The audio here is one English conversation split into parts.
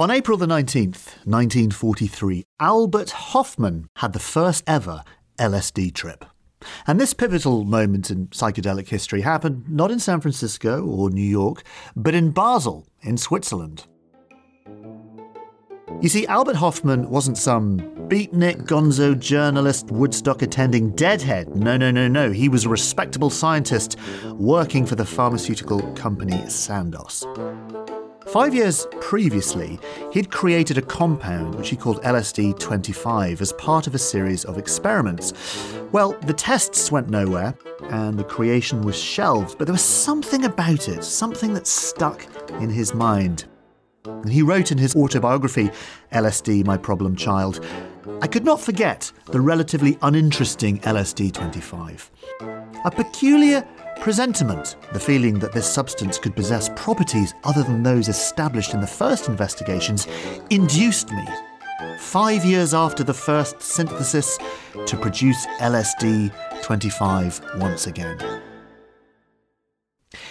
On April the 19th, 1943, Albert Hofmann had the first ever LSD trip. And this pivotal moment in psychedelic history happened not in San Francisco or New York, but in Basel, in Switzerland. You see, Albert Hofmann wasn't some beatnik, gonzo journalist, Woodstock attending deadhead. No, no, no, no. He was a respectable scientist working for the pharmaceutical company Sandoz. Five years previously, he'd created a compound which he called LSD 25 as part of a series of experiments. Well, the tests went nowhere and the creation was shelved, but there was something about it, something that stuck in his mind. And he wrote in his autobiography, LSD, My Problem Child, I could not forget the relatively uninteresting LSD 25. A peculiar presentiment, the feeling that this substance could possess properties other than those established in the first investigations, induced me, five years after the first synthesis, to produce LSD 25 once again.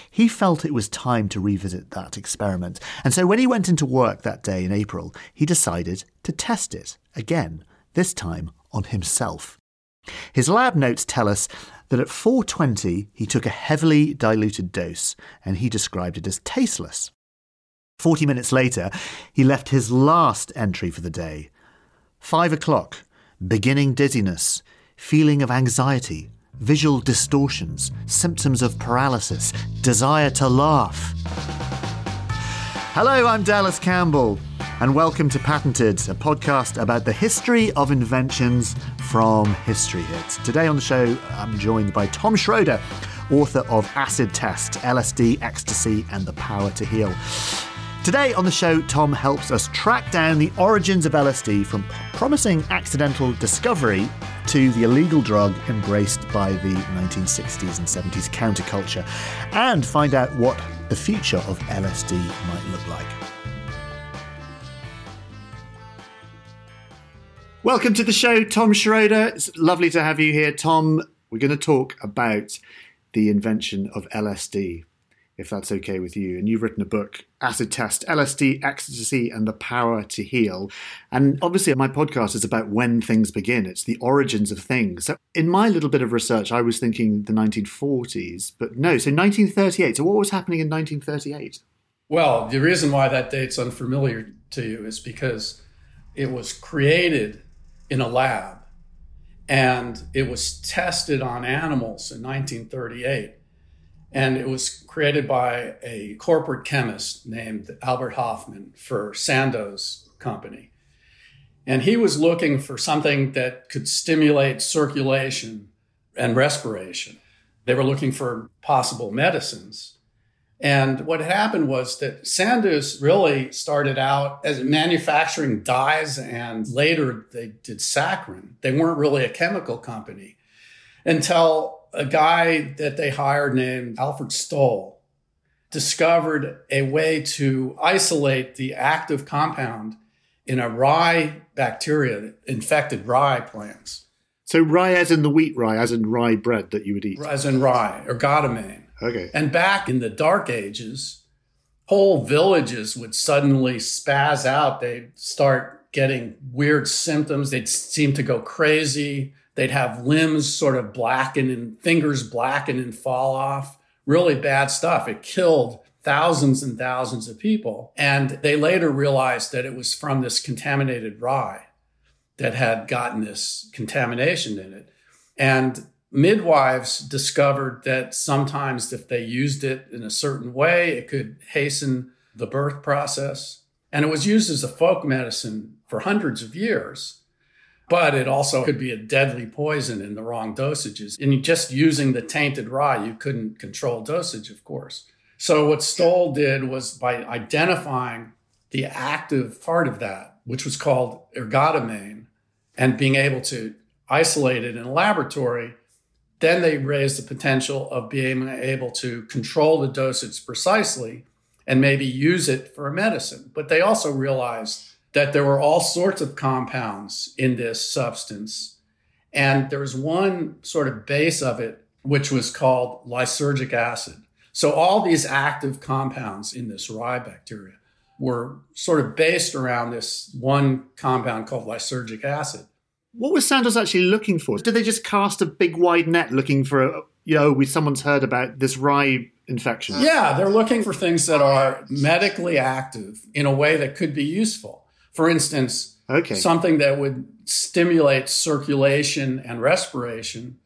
He felt it was time to revisit that experiment, and so when he went into work that day in April, he decided to test it again, this time on himself. His lab notes tell us that at 420 he took a heavily diluted dose and he described it as tasteless. 40 minutes later, he left his last entry for the day. Five o'clock, beginning dizziness, feeling of anxiety, visual distortions, symptoms of paralysis, desire to laugh. Hello, I'm Dallas Campbell, and welcome to Patented, a podcast about the history of inventions from History Hit. Today on the show, I'm joined by Tom Shroder, author of Acid Test, LSD, Ecstasy, and the Power to Heal. Today on the show, Tom helps us track down the origins of LSD from promising accidental discovery to the illegal drug embraced by the 1960s and 70s counterculture, and find out what the future of LSD might look like. Welcome to the show, Tom Shroder. It's lovely to have you here, Tom. We're going to talk about the invention of LSD if that's okay with you. And you've written a book, Acid Test, LSD, Ecstasy, and the Power to Heal. And obviously, my podcast is about when things begin, it's the origins of things. So, in my little bit of research, I was thinking the 1940s, but no, so 1938. So, what was happening in 1938? Well, the reason why that date's unfamiliar to you is because it was created in a lab and it was tested on animals in 1938 and it was created by a corporate chemist named Albert Hofmann for Sandoz Company. And he was looking for something that could stimulate circulation and respiration. They were looking for possible medicines. And what happened was that Sandoz really started out as manufacturing dyes and later they did saccharin. They weren't really a chemical company until a guy that they hired named Alfred Stoll discovered a way to isolate the active compound in a rye bacteria that infected rye plants. So rye as in the wheat rye, as in rye bread that you would eat? As in rye, ergotamine. Okay. And back in the dark ages, whole villages would suddenly spaz out. They'd start getting weird symptoms. They'd seem to go crazy. They'd have limbs sort of blacken and fingers blacken and fall off. Really bad stuff. It killed thousands and thousands of people. And they later realized that it was from this contaminated rye that had gotten this contamination in it. And midwives discovered that sometimes if they used it in a certain way, it could hasten the birth process. And it was used as a folk medicine for hundreds of years but it also could be a deadly poison in the wrong dosages. And just using the tainted rye, you couldn't control dosage, of course. So what Stoll did was by identifying the active part of that, which was called ergotamine, and being able to isolate it in a laboratory, then they raised the potential of being able to control the dosage precisely and maybe use it for a medicine. But they also realized that there were all sorts of compounds in this substance. And there was one sort of base of it, which was called lysergic acid. So all these active compounds in this rye bacteria were sort of based around this one compound called lysergic acid. What was Sandoz actually looking for? Did they just cast a big wide net looking for, a, you know, we someone's heard about this rye infection? Yeah, they're looking for things that are medically active in a way that could be useful. For instance, okay. something that would stimulate circulation and respiration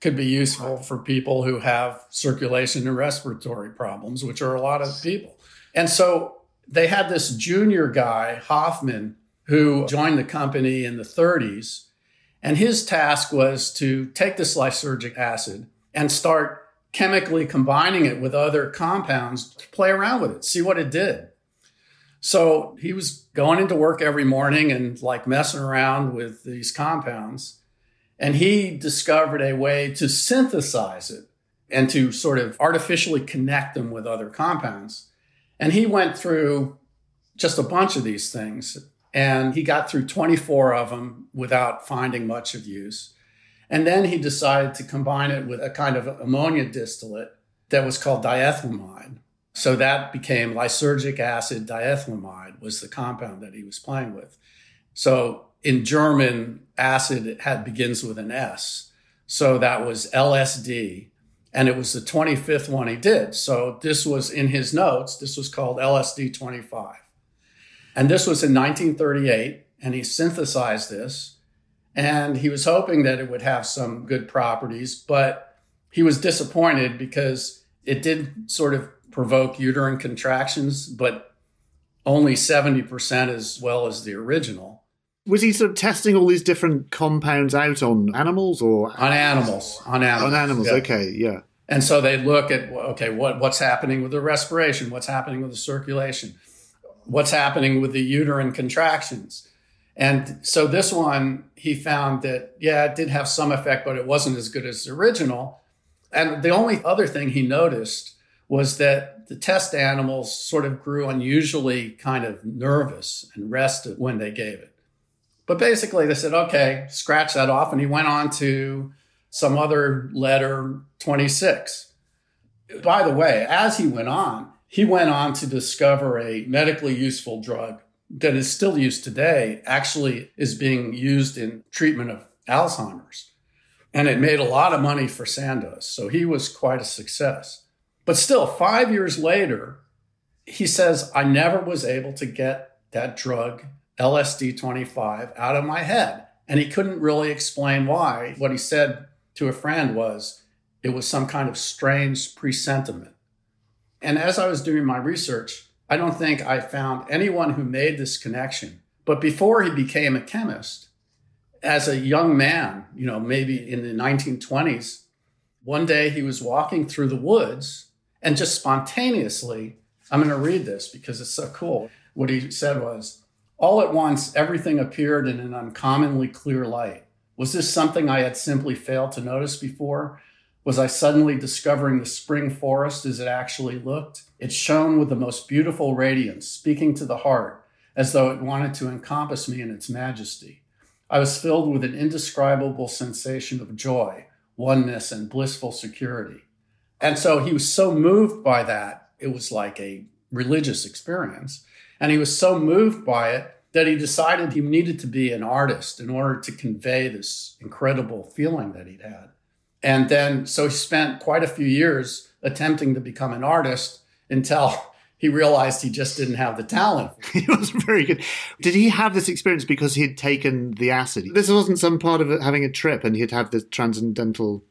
could be useful for people who have circulation and respiratory problems, which are a lot of people. And so they had this junior guy, Hofmann, who joined the company in the 30s. And his task was to take this lysergic acid and start chemically combining it with other compounds to play around with it, see what it did. So he was going into work every morning and like messing around with these compounds. And he discovered a way to synthesize it and to sort of artificially connect them with other compounds. And he went through just a bunch of these things and he got through 24 of them without finding much of use. And then he decided to combine it with a kind of ammonia distillate that was called diethylamide. So that became lysergic acid diethylamide was the compound that he was playing with. So in German, acid it had begins with an S. So that was LSD. And it was the 25th one he did. So this was in his notes. This was called LSD 25. And this was in 1938. And he synthesized this. And he was hoping that it would have some good properties, but he was disappointed because it did sort of provoke uterine contractions, but only 70% as well as the original. Was he sort of testing all these different compounds out on animals or on animals? On animals. On animals. Yeah. Okay, yeah. And so they look at okay, what what's happening with the respiration? What's happening with the circulation? What's happening with the uterine contractions? And so this one, he found that yeah, it did have some effect, but it wasn't as good as the original. And the only other thing he noticed was that the test animals sort of grew unusually kind of nervous and rested when they gave it. But basically, they said, okay, scratch that off. And he went on to some other letter 26. By the way, as he went on, he went on to discover a medically useful drug that is still used today, actually is being used in treatment of Alzheimer's. And it made a lot of money for Sandoz. So he was quite a success. But still, five years later, he says, I never was able to get that drug, LSD 25, out of my head. And he couldn't really explain why. What he said to a friend was it was some kind of strange presentiment. And as I was doing my research, I don't think I found anyone who made this connection. But before he became a chemist, as a young man, you know, maybe in the 1920s, one day he was walking through the woods and just spontaneously, I'm going to read this because it's so cool. What he said was, All at once, everything appeared in an uncommonly clear light. Was this something I had simply failed to notice before? Was I suddenly discovering the spring forest as it actually looked? It shone with the most beautiful radiance, speaking to the heart, as though it wanted to encompass me in its majesty. I was filled with an indescribable sensation of joy, oneness, and blissful security. And so he was so moved by that, it was like a religious experience. And he was so moved by it that he decided he needed to be an artist in order to convey this incredible feeling that he'd had. And then, so he spent quite a few years attempting to become an artist until he realized he just didn't have the talent. he wasn't very good. Did he have this experience because he had taken the acid? This wasn't some part of having a trip and he'd have this transcendental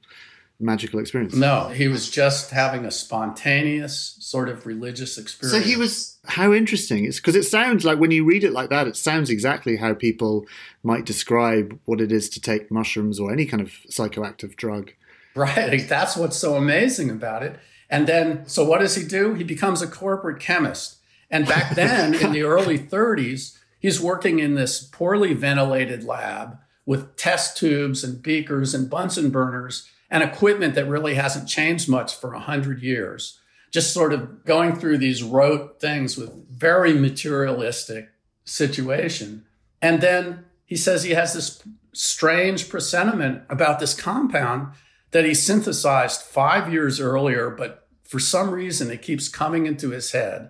magical experience. No, he was just having a spontaneous sort of religious experience. So he was how interesting. It's because it sounds like when you read it like that, it sounds exactly how people might describe what it is to take mushrooms or any kind of psychoactive drug. Right. That's what's so amazing about it. And then, so what does he do? He becomes a corporate chemist. And back then, in the early 30s, he's working in this poorly ventilated lab with test tubes and beakers and Bunsen burners and equipment that really hasn't changed much for 100 years. Just sort of going through these rote things with very materialistic situation. And then he says he has this strange presentiment about this compound that he synthesized five years earlier, but for some reason it keeps coming into his head.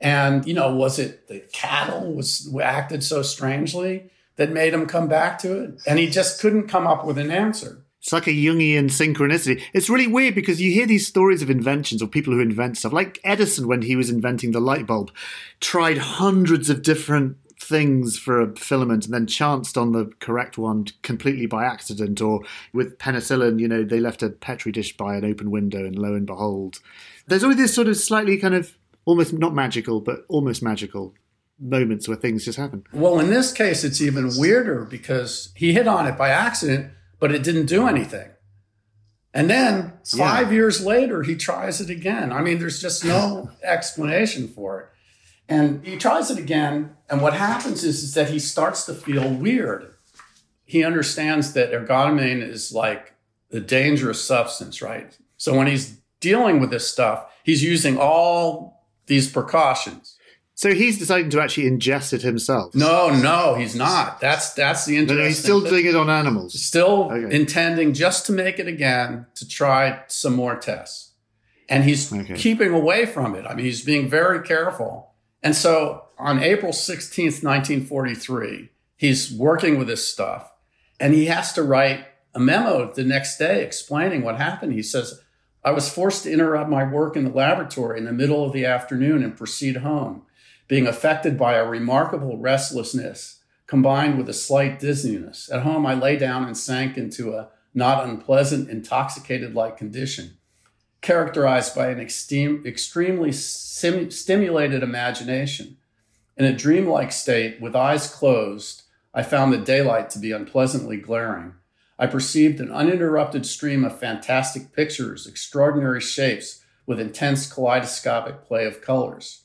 And, you know, was it the cattle was acted so strangely that made him come back to it? And he just couldn't come up with an answer. It's like a Jungian synchronicity. It's really weird because you hear these stories of inventions or people who invent stuff, like Edison when he was inventing the light bulb, tried hundreds of different things for a filament and then chanced on the correct one completely by accident. Or with penicillin, you know, they left a petri dish by an open window and lo and behold. There's always this sort of slightly kind of almost not magical, but almost magical moments where things just happen. Well, in this case, it's even weirder because he hit on it by accident but it didn't do anything. And then five yeah. years later, he tries it again. I mean, there's just no explanation for it. And he tries it again. And what happens is, is that he starts to feel weird. He understands that ergotamine is like a dangerous substance, right? So when he's dealing with this stuff, he's using all these precautions. So he's deciding to actually ingest it himself. No, no, he's not. That's that's the interesting. No, he's still doing it on animals. Still okay. intending just to make it again to try some more tests, and he's okay. keeping away from it. I mean, he's being very careful. And so on April sixteenth, nineteen forty-three, he's working with this stuff, and he has to write a memo the next day explaining what happened. He says, "I was forced to interrupt my work in the laboratory in the middle of the afternoon and proceed home." Being affected by a remarkable restlessness combined with a slight dizziness. At home, I lay down and sank into a not unpleasant, intoxicated like condition, characterized by an extreme, extremely sim- stimulated imagination. In a dreamlike state, with eyes closed, I found the daylight to be unpleasantly glaring. I perceived an uninterrupted stream of fantastic pictures, extraordinary shapes, with intense kaleidoscopic play of colors.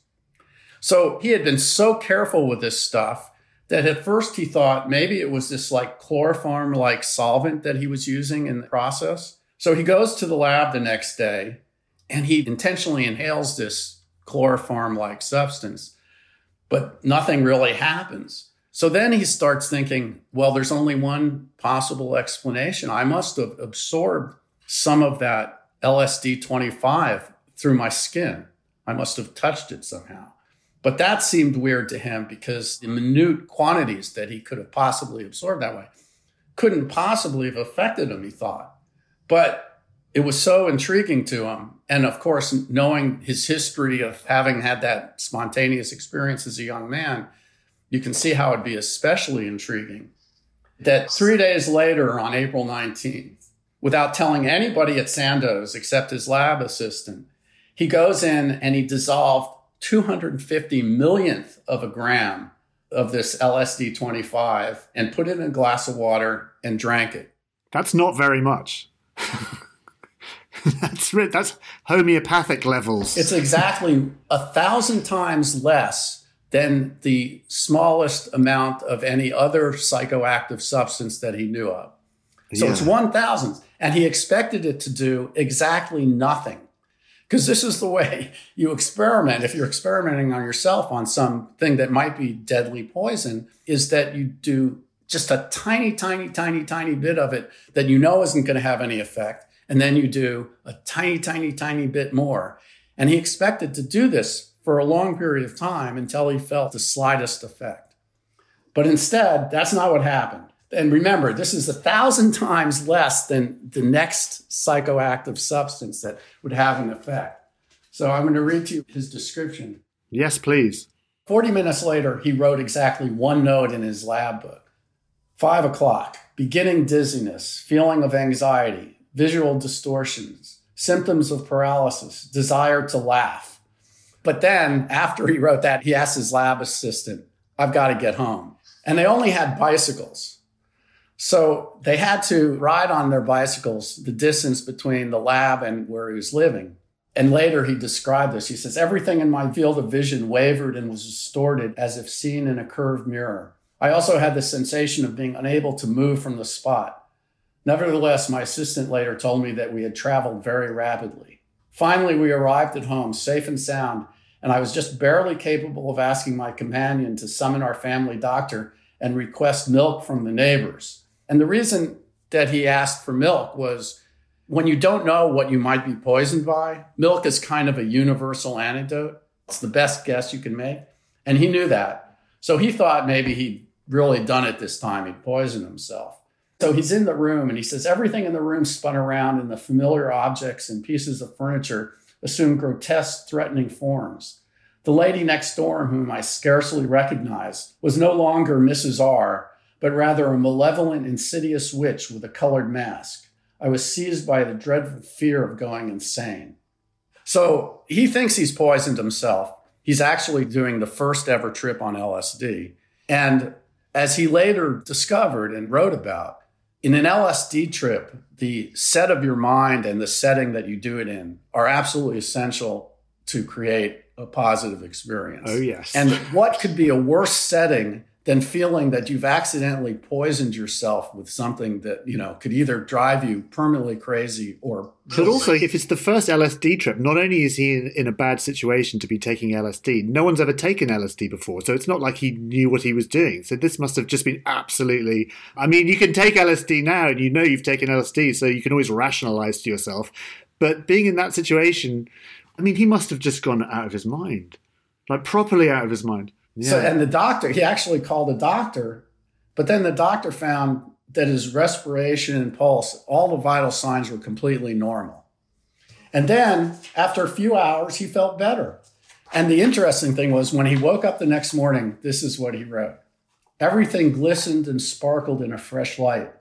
So he had been so careful with this stuff that at first he thought maybe it was this like chloroform like solvent that he was using in the process. So he goes to the lab the next day and he intentionally inhales this chloroform like substance, but nothing really happens. So then he starts thinking, well, there's only one possible explanation. I must have absorbed some of that LSD 25 through my skin. I must have touched it somehow. But that seemed weird to him because the minute quantities that he could have possibly absorbed that way couldn't possibly have affected him, he thought. But it was so intriguing to him. And of course, knowing his history of having had that spontaneous experience as a young man, you can see how it'd be especially intriguing. That three days later, on April 19th, without telling anybody at Sandoz except his lab assistant, he goes in and he dissolved 250 millionth of a gram of this LSD 25 and put it in a glass of water and drank it. That's not very much. that's that's homeopathic levels. It's exactly a thousand times less than the smallest amount of any other psychoactive substance that he knew of. So yeah. it's one thousandth, and he expected it to do exactly nothing because this is the way you experiment. If you're experimenting on yourself on something that might be deadly poison is that you do just a tiny tiny tiny tiny bit of it that you know isn't going to have any effect and then you do a tiny tiny tiny bit more. And he expected to do this for a long period of time until he felt the slightest effect. But instead that's not what happened. And remember, this is a thousand times less than the next psychoactive substance that would have an effect. So I'm going to read to you his description. Yes, please. 40 minutes later, he wrote exactly one note in his lab book. Five o'clock, beginning dizziness, feeling of anxiety, visual distortions, symptoms of paralysis, desire to laugh. But then, after he wrote that, he asked his lab assistant, I've got to get home. And they only had bicycles. So they had to ride on their bicycles the distance between the lab and where he was living. And later he described this. He says, Everything in my field of vision wavered and was distorted as if seen in a curved mirror. I also had the sensation of being unable to move from the spot. Nevertheless, my assistant later told me that we had traveled very rapidly. Finally, we arrived at home, safe and sound, and I was just barely capable of asking my companion to summon our family doctor and request milk from the neighbors. And the reason that he asked for milk was when you don't know what you might be poisoned by, milk is kind of a universal antidote. It's the best guess you can make. And he knew that. So he thought maybe he'd really done it this time. He'd poisoned himself. So he's in the room and he says everything in the room spun around and the familiar objects and pieces of furniture assumed grotesque, threatening forms. The lady next door, whom I scarcely recognized, was no longer Mrs. R, but rather a malevolent, insidious witch with a colored mask. I was seized by the dreadful fear of going insane. So he thinks he's poisoned himself. He's actually doing the first ever trip on LSD. And as he later discovered and wrote about, in an LSD trip, the set of your mind and the setting that you do it in are absolutely essential to create a positive experience. Oh, yes. And what could be a worse setting than feeling that you've accidentally poisoned yourself with something that, you know, could either drive you permanently crazy or. But also, if it's the first LSD trip, not only is he in, in, a bad situation to be taking LSD, no one's ever taken LSD before. So it's not like he knew what he was doing. So this must have just been absolutely. I mean, you can take LSD now and you know you've taken LSD, so you can always rationalize to yourself. But being in that situation, I mean, he must have just gone out of his mind, like properly out of his mind. Yeah. So, and the doctor, he actually called a doctor, but then the doctor found that his respiration and pulse, all the vital signs were completely normal. And then after a few hours, he felt better. And the interesting thing was when he woke up the next morning, this is what he wrote Everything glistened and sparkled in a fresh light.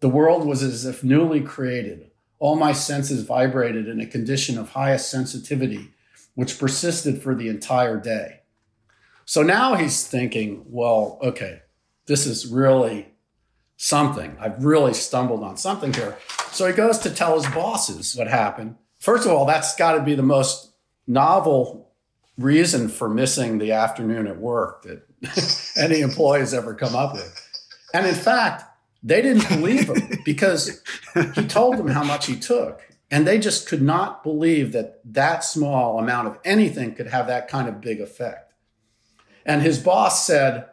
The world was as if newly created. All my senses vibrated in a condition of highest sensitivity, which persisted for the entire day. So now he's thinking, well, okay, this is really something. I've really stumbled on something here. So he goes to tell his bosses what happened. First of all, that's got to be the most novel reason for missing the afternoon at work that any employee has ever come up with. And in fact, they didn't believe him because he told them how much he took. And they just could not believe that that small amount of anything could have that kind of big effect. And his boss said,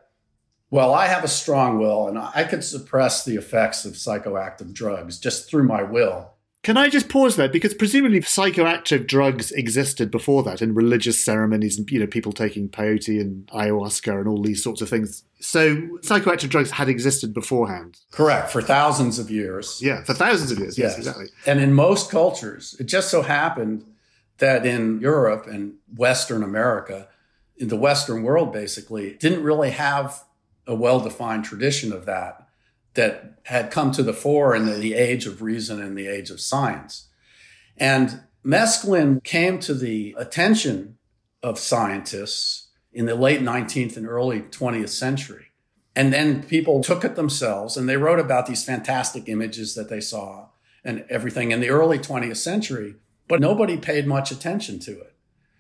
Well, I have a strong will and I could suppress the effects of psychoactive drugs just through my will. Can I just pause there? Because presumably psychoactive drugs existed before that in religious ceremonies and, you know, people taking peyote and ayahuasca and all these sorts of things. So psychoactive drugs had existed beforehand. Correct. For thousands of years. Yeah, for thousands of years. Yes, yes exactly. And in most cultures, it just so happened that in Europe and Western America, in the Western world, basically, didn't really have a well defined tradition of that that had come to the fore in the, the, age of reason and the age of science. And mescaline came to the attention of scientists in the late 19th and early 20th century. And then people took it themselves and they wrote about these fantastic images that they saw and everything in the early 20th century, but nobody paid much attention to it.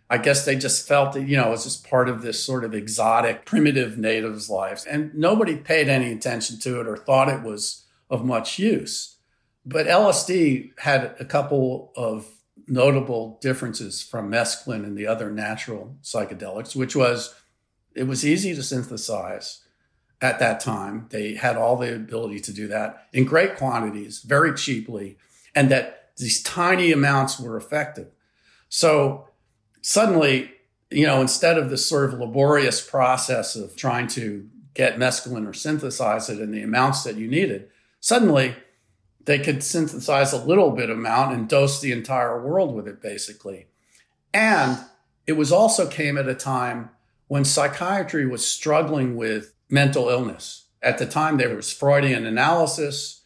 I guess they just felt that, you know, it was just part of this sort of exotic, primitive natives' lives. And nobody paid any attention to it or thought it was of much use. But LSD had a couple of notable differences from mescaline and the other natural psychedelics, which was it was easy to synthesize at that time. They had all the ability to do that in great quantities, very cheaply, and that these tiny amounts were effective. So suddenly, you know, instead of this sort of laborious process of trying to get mescaline or synthesize it in the amounts that you needed, suddenly they could synthesize a little bit amount and dose the entire world with it, basically. And it was also came at a time when psychiatry was struggling with mental illness. At the time, there was Freudian analysis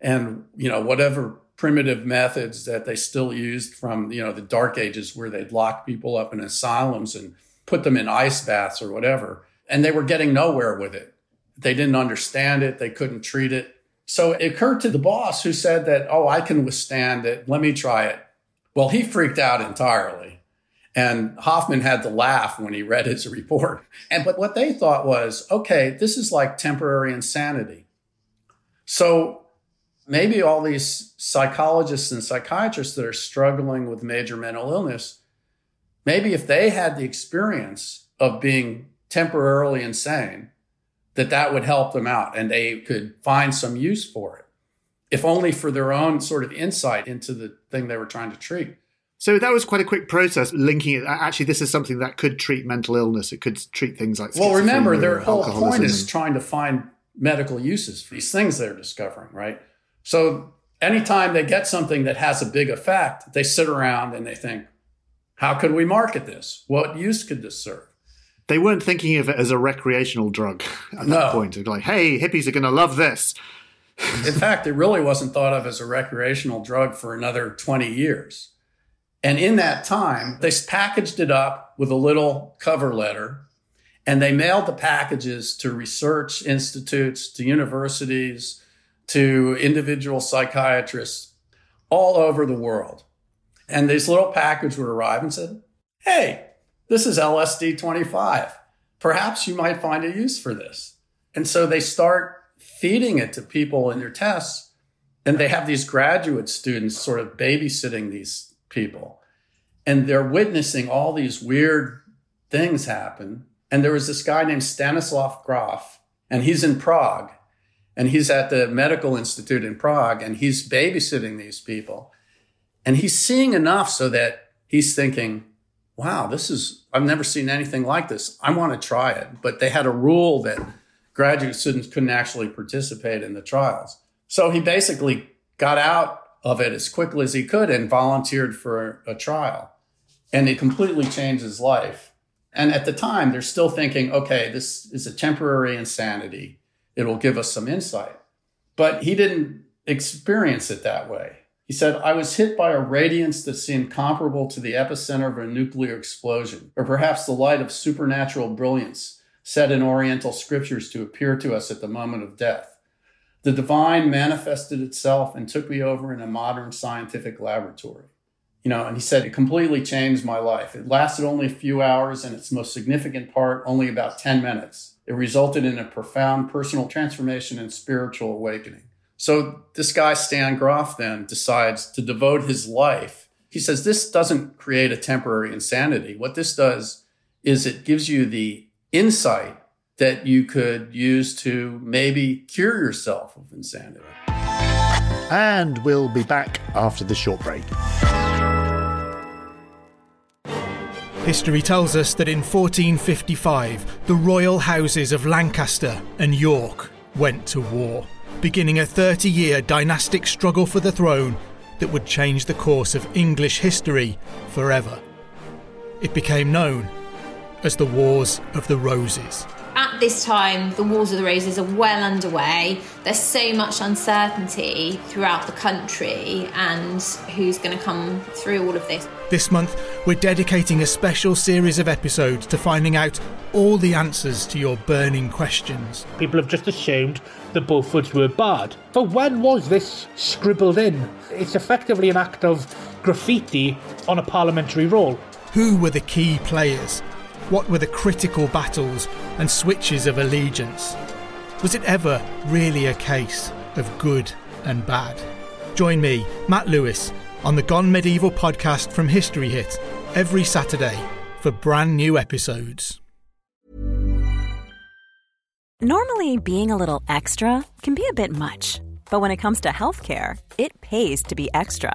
and, you know, whatever primitive methods that they still used from you know the dark ages where they'd lock people up in asylums and put them in ice baths or whatever and they were getting nowhere with it they didn't understand it they couldn't treat it so it occurred to the boss who said that oh i can withstand it let me try it Well, he freaked out entirely. And Hofmann had to laugh when he read his report. And but what they thought was, okay, this is like temporary insanity. So maybe all these psychologists and psychiatrists that are struggling with major mental illness, maybe if they had the experience of being temporarily insane, that that would help them out and they could find some use for it, if only for their own sort of insight into the thing they were trying to treat. So that was quite a quick process linking it. Actually, this is something that could treat mental illness. It could treat things like. Well, remember, their whole point is trying to find medical uses for these things they're discovering, right? So anytime they get something that has a big effect, they sit around and they think, how could we market this? What use could this serve? They weren't thinking of it as a recreational drug at no. that point. They're like, hey, hippies are going to love this. In fact, it really wasn't thought of as a recreational drug for another 20 years. And in that time, they packaged it up with a little cover letter and they mailed the packages to research institutes, to universities, to individual psychiatrists all over the world. And this little package would arrive and said, Hey, this is LSD 25. Perhaps you might find a use for this. And so they start feeding it to people in their tests. And they have these graduate students sort of babysitting these people. And they're witnessing all these weird things happen. And there was this guy named Stanislav Grof, and he's in Prague. And he's at the medical institute in Prague, and he's babysitting these people. And he's seeing enough so that he's thinking, wow, this is, I've never seen anything like this. I want to try it. But they had a rule that graduate students couldn't actually participate in the trials. So he basically got out of it as quickly as he could and volunteered for a, trial. And it completely changed his life. And at the time, they're still thinking, okay, this is a temporary insanity. It will give us some insight. But he didn't experience it that way. He said, I was hit by a radiance that seemed comparable to the epicenter of a nuclear explosion, or perhaps the light of supernatural brilliance set in Oriental scriptures to appear to us at the moment of death. The divine manifested itself and took me over in a modern scientific laboratory. You know, and he said it completely changed my life. It lasted only a few hours, and its most significant part only about 10 minutes. It resulted in a profound personal transformation and spiritual awakening. So this guy, Stan Grof, then decides to devote his life. He says this doesn't create a temporary insanity. What this does is it gives you the insight that you could use to maybe cure yourself of insanity. And we'll be back after the short break. History tells us that in 1455, the royal houses of Lancaster and York went to war, beginning a 30 year dynastic struggle for the throne that would change the course of English history forever. It became known as the Wars of the Roses at this time, the Wars of the Roses are well underway. There's so much uncertainty throughout the country and who's going to come through all of this. This month, we're dedicating a special series of episodes to finding out all the answers to your burning questions. People have just assumed the Beauforts were bad. But when was this scribbled in? It's effectively an act of graffiti on a parliamentary roll. Who were the key players? What were the critical battles and switches of allegiance? Was it ever really a case of good and bad? Join me, Matt Lewis, on the Gone Medieval podcast from History Hit every Saturday for brand new episodes. Normally, being a little extra can be a bit much, but when it comes to healthcare, it pays to be extra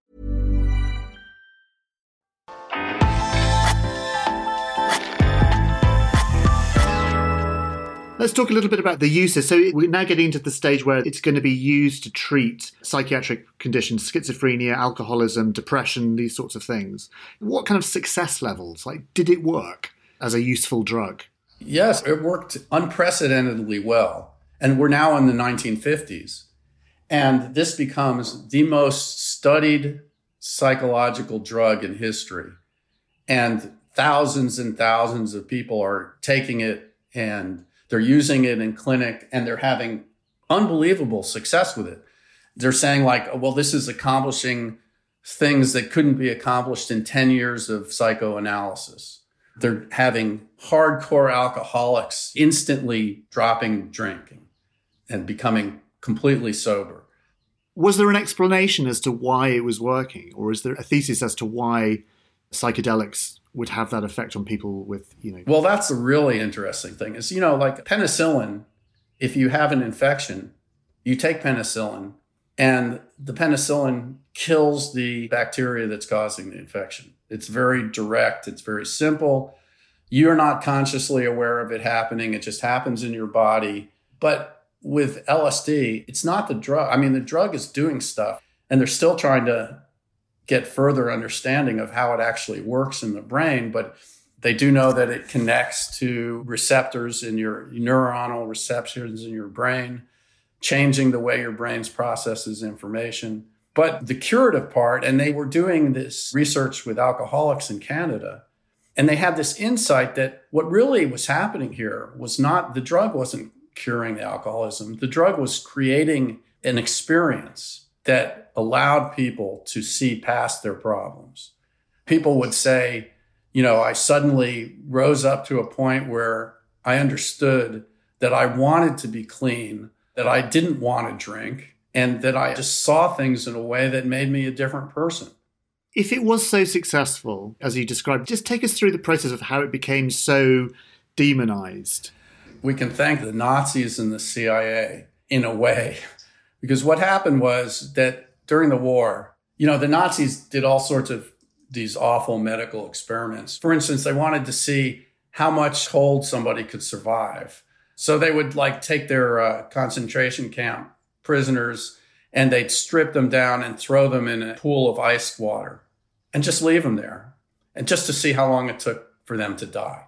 Let's talk a little bit about the uses. So we're now getting into the stage where it's going to be used to treat psychiatric conditions, schizophrenia, alcoholism, depression, these sorts of things. What kind of success levels? Like, did it work as a useful drug? Yes, it worked unprecedentedly well. And we're now in the 1950s. And this becomes the most studied psychological drug in history. And thousands and thousands of people are taking it and they're using it in clinic and they're having unbelievable success with it. They're saying, like, oh, well, this is accomplishing things that couldn't be accomplished in 10 years of psychoanalysis. They're having hardcore alcoholics instantly dropping drinking and becoming completely sober. Was there an explanation as to why it was working, or is there a thesis as to why psychedelics would have that effect on people with, you know? Well, that's a really interesting thing. Is you know, like penicillin, if you have an infection, you take penicillin, and the penicillin kills the bacteria that's causing the infection. It's very direct, it's very simple. You're not consciously aware of it happening, it just happens in your body. But with LSD, it's not the drug. I mean, the drug is doing stuff, and they're still trying to get further understanding of how it actually works in the brain, but they do know that it connects to receptors in your neuronal receptors in your brain, changing the way your brain processes information. But the curative part, and they were doing this research with alcoholics in Canada, and they had this insight that what really was happening here was not the drug wasn't curing the alcoholism, the drug was creating an experience that allowed people to see past their problems. People would say, you know, I suddenly rose up to a point where I understood that I wanted to be clean, that I didn't want to drink, and that I just saw things in a way that made me a different person. If it was so successful, as you described, just take us through the process of how it became so demonized. We can thank the Nazis and the CIA in a way because what happened was that during the war, you know, the Nazis did all sorts of these awful medical experiments. For instance, they wanted to see how much cold somebody could survive. So they would like take their uh, concentration camp prisoners and they'd strip them down and throw them in a pool of iced water and just leave them there and just to see how long it took for them to die.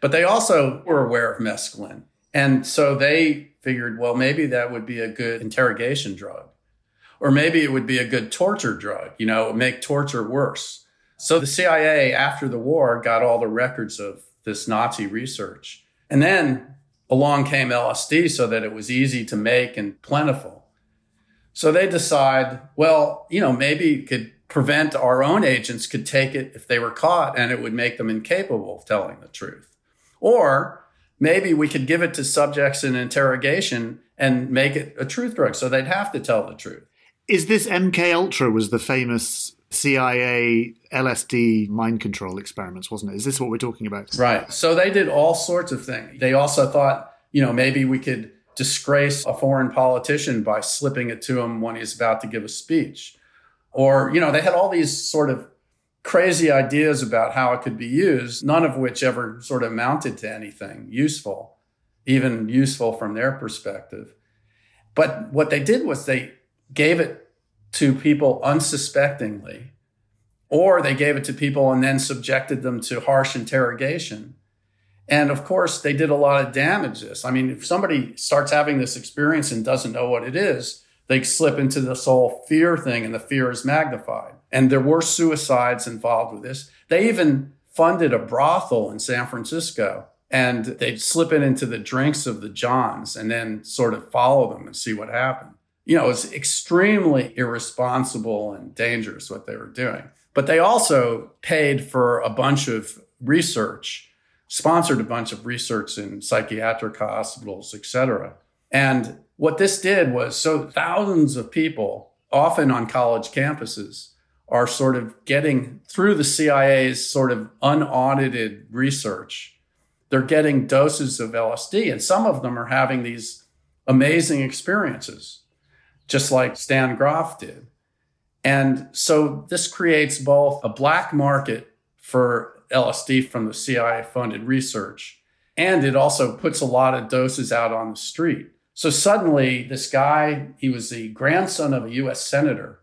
But they also were aware of mescaline. And so they figured, well, maybe that would be a good interrogation drug. Or maybe it would be a good torture drug, you know, make torture worse. So the CIA, after the war, got all the records of this Nazi research. And then along came LSD so that it was easy to make and plentiful. So they decide, well, you know, maybe it could prevent our own agents could take it if they were caught and it would make them incapable of telling the truth. Or maybe we could give it to subjects in interrogation and make it a truth drug so they'd have to tell the truth. Is this MK Ultra was the famous CIA LSD mind control experiments, wasn't it? Is this what we're talking about? Right. So they did all sorts of things. They also thought, you know, maybe we could disgrace a foreign politician by slipping it to him when he's about to give a speech. Or, you know, they had all these sort of crazy ideas about how it could be used, none of which ever sort of amounted to anything useful, even useful from their perspective. But what they did was they gave it to people unsuspectingly, or they gave it to people and then subjected them to harsh interrogation. And of course, they did a lot of damage this. I mean, if somebody starts having this experience and doesn't know what it is, they slip into this whole fear thing and the fear is magnified. And there were suicides involved with this. They even funded a brothel in San Francisco and they'd slip it into the drinks of the Johns and then sort of follow them and see what happened. You know, it's extremely irresponsible and dangerous what they were doing. But they also paid for a bunch of research, sponsored a bunch of research in psychiatric hospitals, et cetera. And what this did was so thousands of people, often on college campuses, are sort of getting through the CIA's sort of unaudited research. They're getting doses of LSD, and some of them are having these amazing experiences, just like Stan Grof did. And so this creates both a black market for LSD from the CIA funded research, and it also puts a lot of doses out on the street. So suddenly, this guy, he was the grandson of a US senator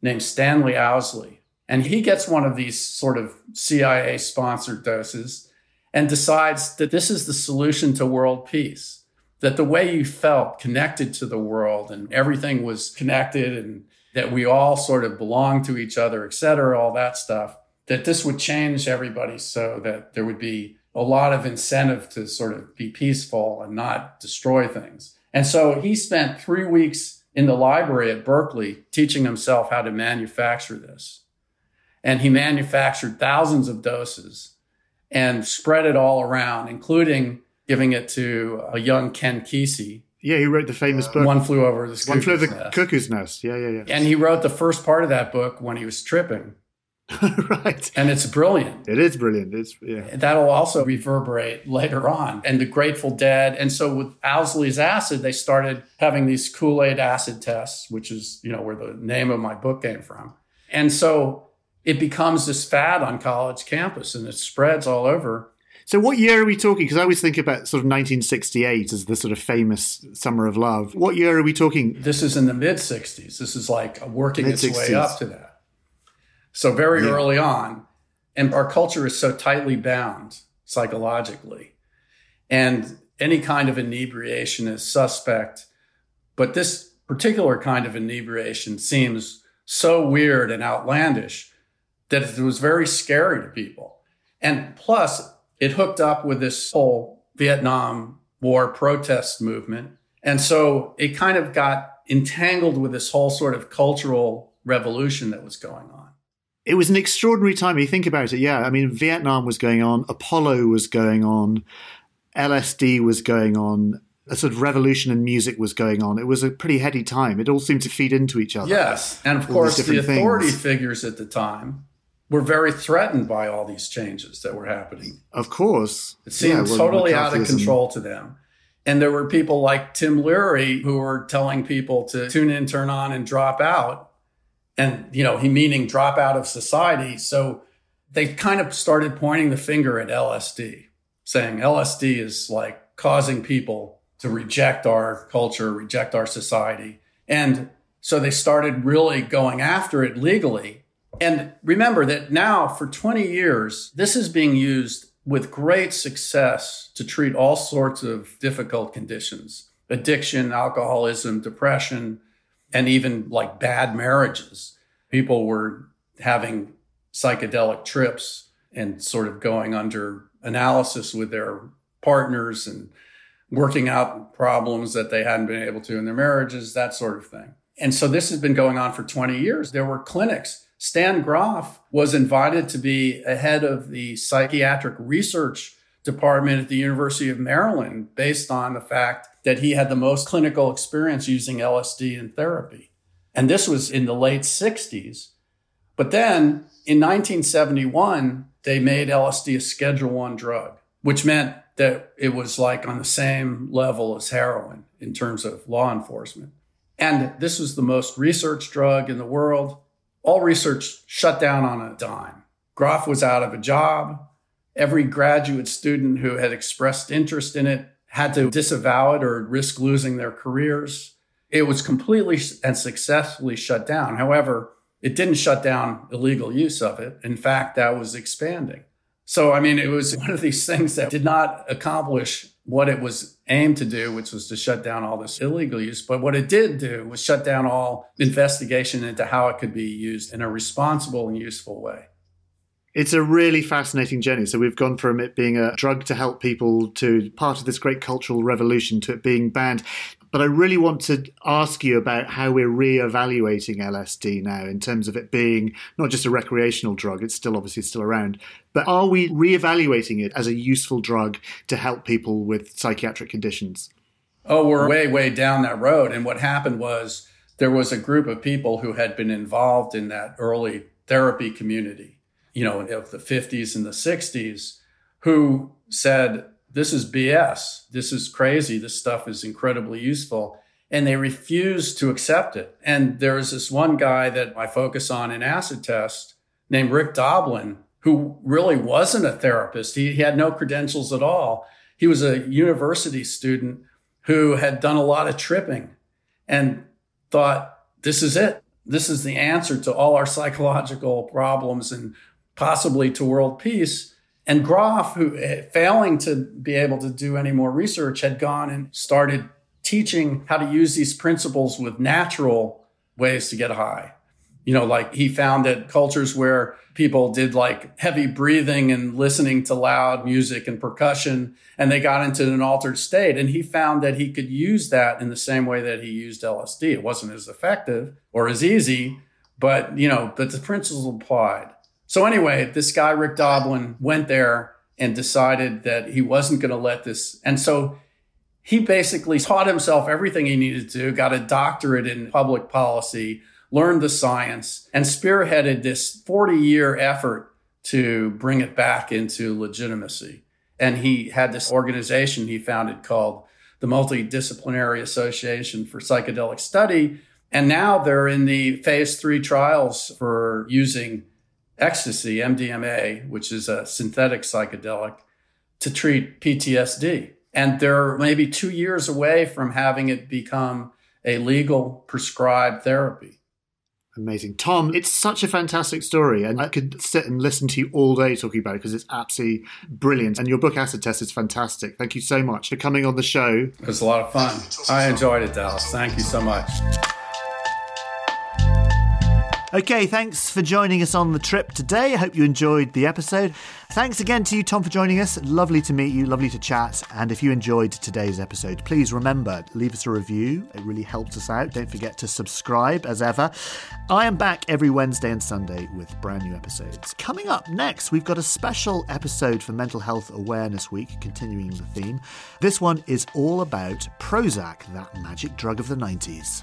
named Stanley Owsley. And he gets one of these sort of CIA sponsored doses and decides that this is the solution to world peace. That the way you felt connected to the world and everything was connected and that we all sort of belong to each other, et cetera, all that stuff, that this would change everybody so that there would be a lot of incentive to sort of be peaceful and not destroy things. And so he spent three weeks in the library at Berkeley teaching himself how to manufacture this. And he manufactured thousands of doses and spread it all around, including giving it to a young Ken Kesey. Yeah, he wrote the famous book. One flew over the One flew cuckoo's the nest. cuckoo's nest. Yeah, yeah, yeah. And he wrote the first part of that book when he was tripping. right. And it's brilliant. It is brilliant. It's yeah. That'll also reverberate later on. And the Grateful Dead. And so with Owsley's acid, they started having these Kool-Aid acid tests, which is, you know, where the name of my book came from. And so it becomes this fad on college campus and it spreads all over. So what year are we talking? Because I always think about sort of 1968 as the sort of famous summer of love. What year are we talking? This is in the mid 60s. This is like working its Mid-sixties. way up to that. So very Yeah. early on. And our culture is so tightly bound psychologically. And any kind of inebriation is suspect. But this particular kind of inebriation seems so weird and outlandish that it was very scary to people. And plus, it hooked up with this whole Vietnam War protest movement. And so it kind of got entangled with this whole sort of cultural revolution that was going on. It was an extraordinary time. You think about it. Yeah, I mean, Vietnam was going on, Apollo was going on, LSD was going on, a sort of revolution in music was going on. It was a pretty heady time. It all seemed to feed into each other. Yes. And of course, the authority things. figures at the time were very threatened by all these changes that were happening. Of course. It seemed Yeah, well, totally out of control to them. And there were people like Tim Leary who were telling people to tune in, turn on, and drop out. And, you know, he meaning drop out of society. So they kind of started pointing the finger at LSD, saying LSD is like causing people to reject our culture, reject our society. And so they started really going after it legally. And remember that now for 20 years, this is being used with great success to treat all sorts of difficult conditions addiction, alcoholism, depression, and even like bad marriages. People were having psychedelic trips and sort of going under analysis with their partners and working out problems that they hadn't been able to in their marriages, that sort of thing. And so this has been going on for 20 years. There were clinics. Stan Grof was invited to be a head of the psychiatric research department at the University of Maryland based on the fact that he had the most clinical experience using LSD in therapy. And this was in the late 60s. But then in 1971, they made LSD a Schedule One drug, which meant that it was like on the same level as heroin in terms of law enforcement. And this was the most researched drug in the world. All research shut down on a dime. Grof was out of a job. Every graduate student who had expressed interest in it had to disavow it or risk losing their careers. it was completely and successfully shut down. However, it didn't shut down illegal use of it. In fact, that was expanding. So, I mean, it was one of these things that did not accomplish what it was aimed to do, which was to shut down all this illegal use. But what it did do was shut down all investigation into how it could be used in a responsible and useful way. It's a really fascinating journey. So we've gone from it being a drug to help people to part of this great cultural revolution to it being banned. But I really want to ask you about how we're re-evaluating LSD now in terms of it being not just a recreational drug, it's still obviously still around, but are we re-evaluating it as a useful drug to help people with psychiatric conditions? Oh, we're way, way down that road. And what happened was there was a group of people who had been involved in that early therapy community you know, of the 50s and the 60s who said, this is BS. This is crazy. This stuff is incredibly useful. And they refused to accept it. And there was this one guy that I focus on in acid test named Rick Doblin, who really wasn't a therapist. He, he had no credentials at all. He was a university student who had done a lot of tripping and thought, this is it. This is the answer to all our psychological problems and possibly to world peace. And Grof, who eh, failing to be able to do any more research, had gone and started teaching how to use these principles with natural ways to get high. You know, like he found that cultures where people did like heavy breathing and listening to loud music and percussion, and they got into an altered state. And he found that he could use that in the same way that he used LSD. It wasn't as effective or as easy, but you know, but the principles applied. So anyway, this guy, Rick Doblin, went there and decided that he wasn't going to let this. And so he basically taught himself everything he needed to, got a doctorate in public policy, learned the science, and spearheaded this 40 year effort to bring it back into legitimacy. And he had this organization he founded called the Multidisciplinary Association for Psychedelic Study. And now they're in the phase three trials for using ecstasy, MDMA, which is a synthetic psychedelic, to treat PTSD. And they're maybe two years away from having it become a legal prescribed therapy. Amazing. Tom, it's such a fantastic story. And I could sit and listen to you all day talking about it because it's absolutely brilliant. And your book, Acid Test, is fantastic. Thank you so much for coming on the show. It was a lot of fun. I enjoyed it, Dallas. Thank you so much. Okay, thanks for joining us on the trip today. I hope you enjoyed the episode. Thanks again to you, Tom, for joining us. Lovely to meet you, lovely to chat. And if you enjoyed today's episode, please remember, leave us a review. It really helps us out. Don't forget to subscribe as ever. I am back every Wednesday and Sunday with brand new episodes. Coming up next, we've got a special episode for Mental Health Awareness Week, continuing the theme. This one is all about Prozac, that magic drug of the 90s.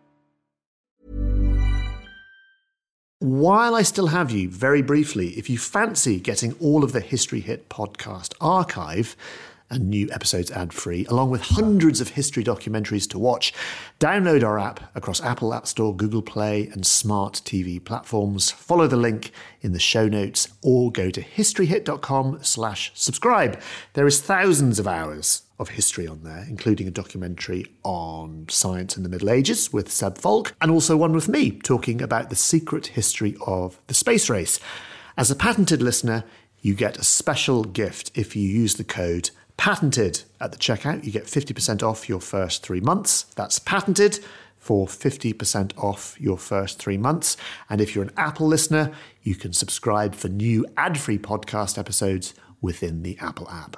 While I still have you, very briefly, if you fancy getting all of the History Hit podcast archive, and new episodes ad free, along with hundreds of history documentaries to watch. Download our app across Apple App Store, Google Play, and smart TV platforms. Follow the link in the show notes or go to historyhit.com slash subscribe. There is thousands of hours of history on there, including a documentary on science in the Middle Ages with Seb Falk, and also one with me talking about the secret history of the space race. As a patented listener, you get a special gift if you use the code patented at the checkout. You get 50% off your first three months. That's patented for 50% off your first three months. And if you're an Apple listener, you can subscribe for new ad free podcast episodes within the Apple app.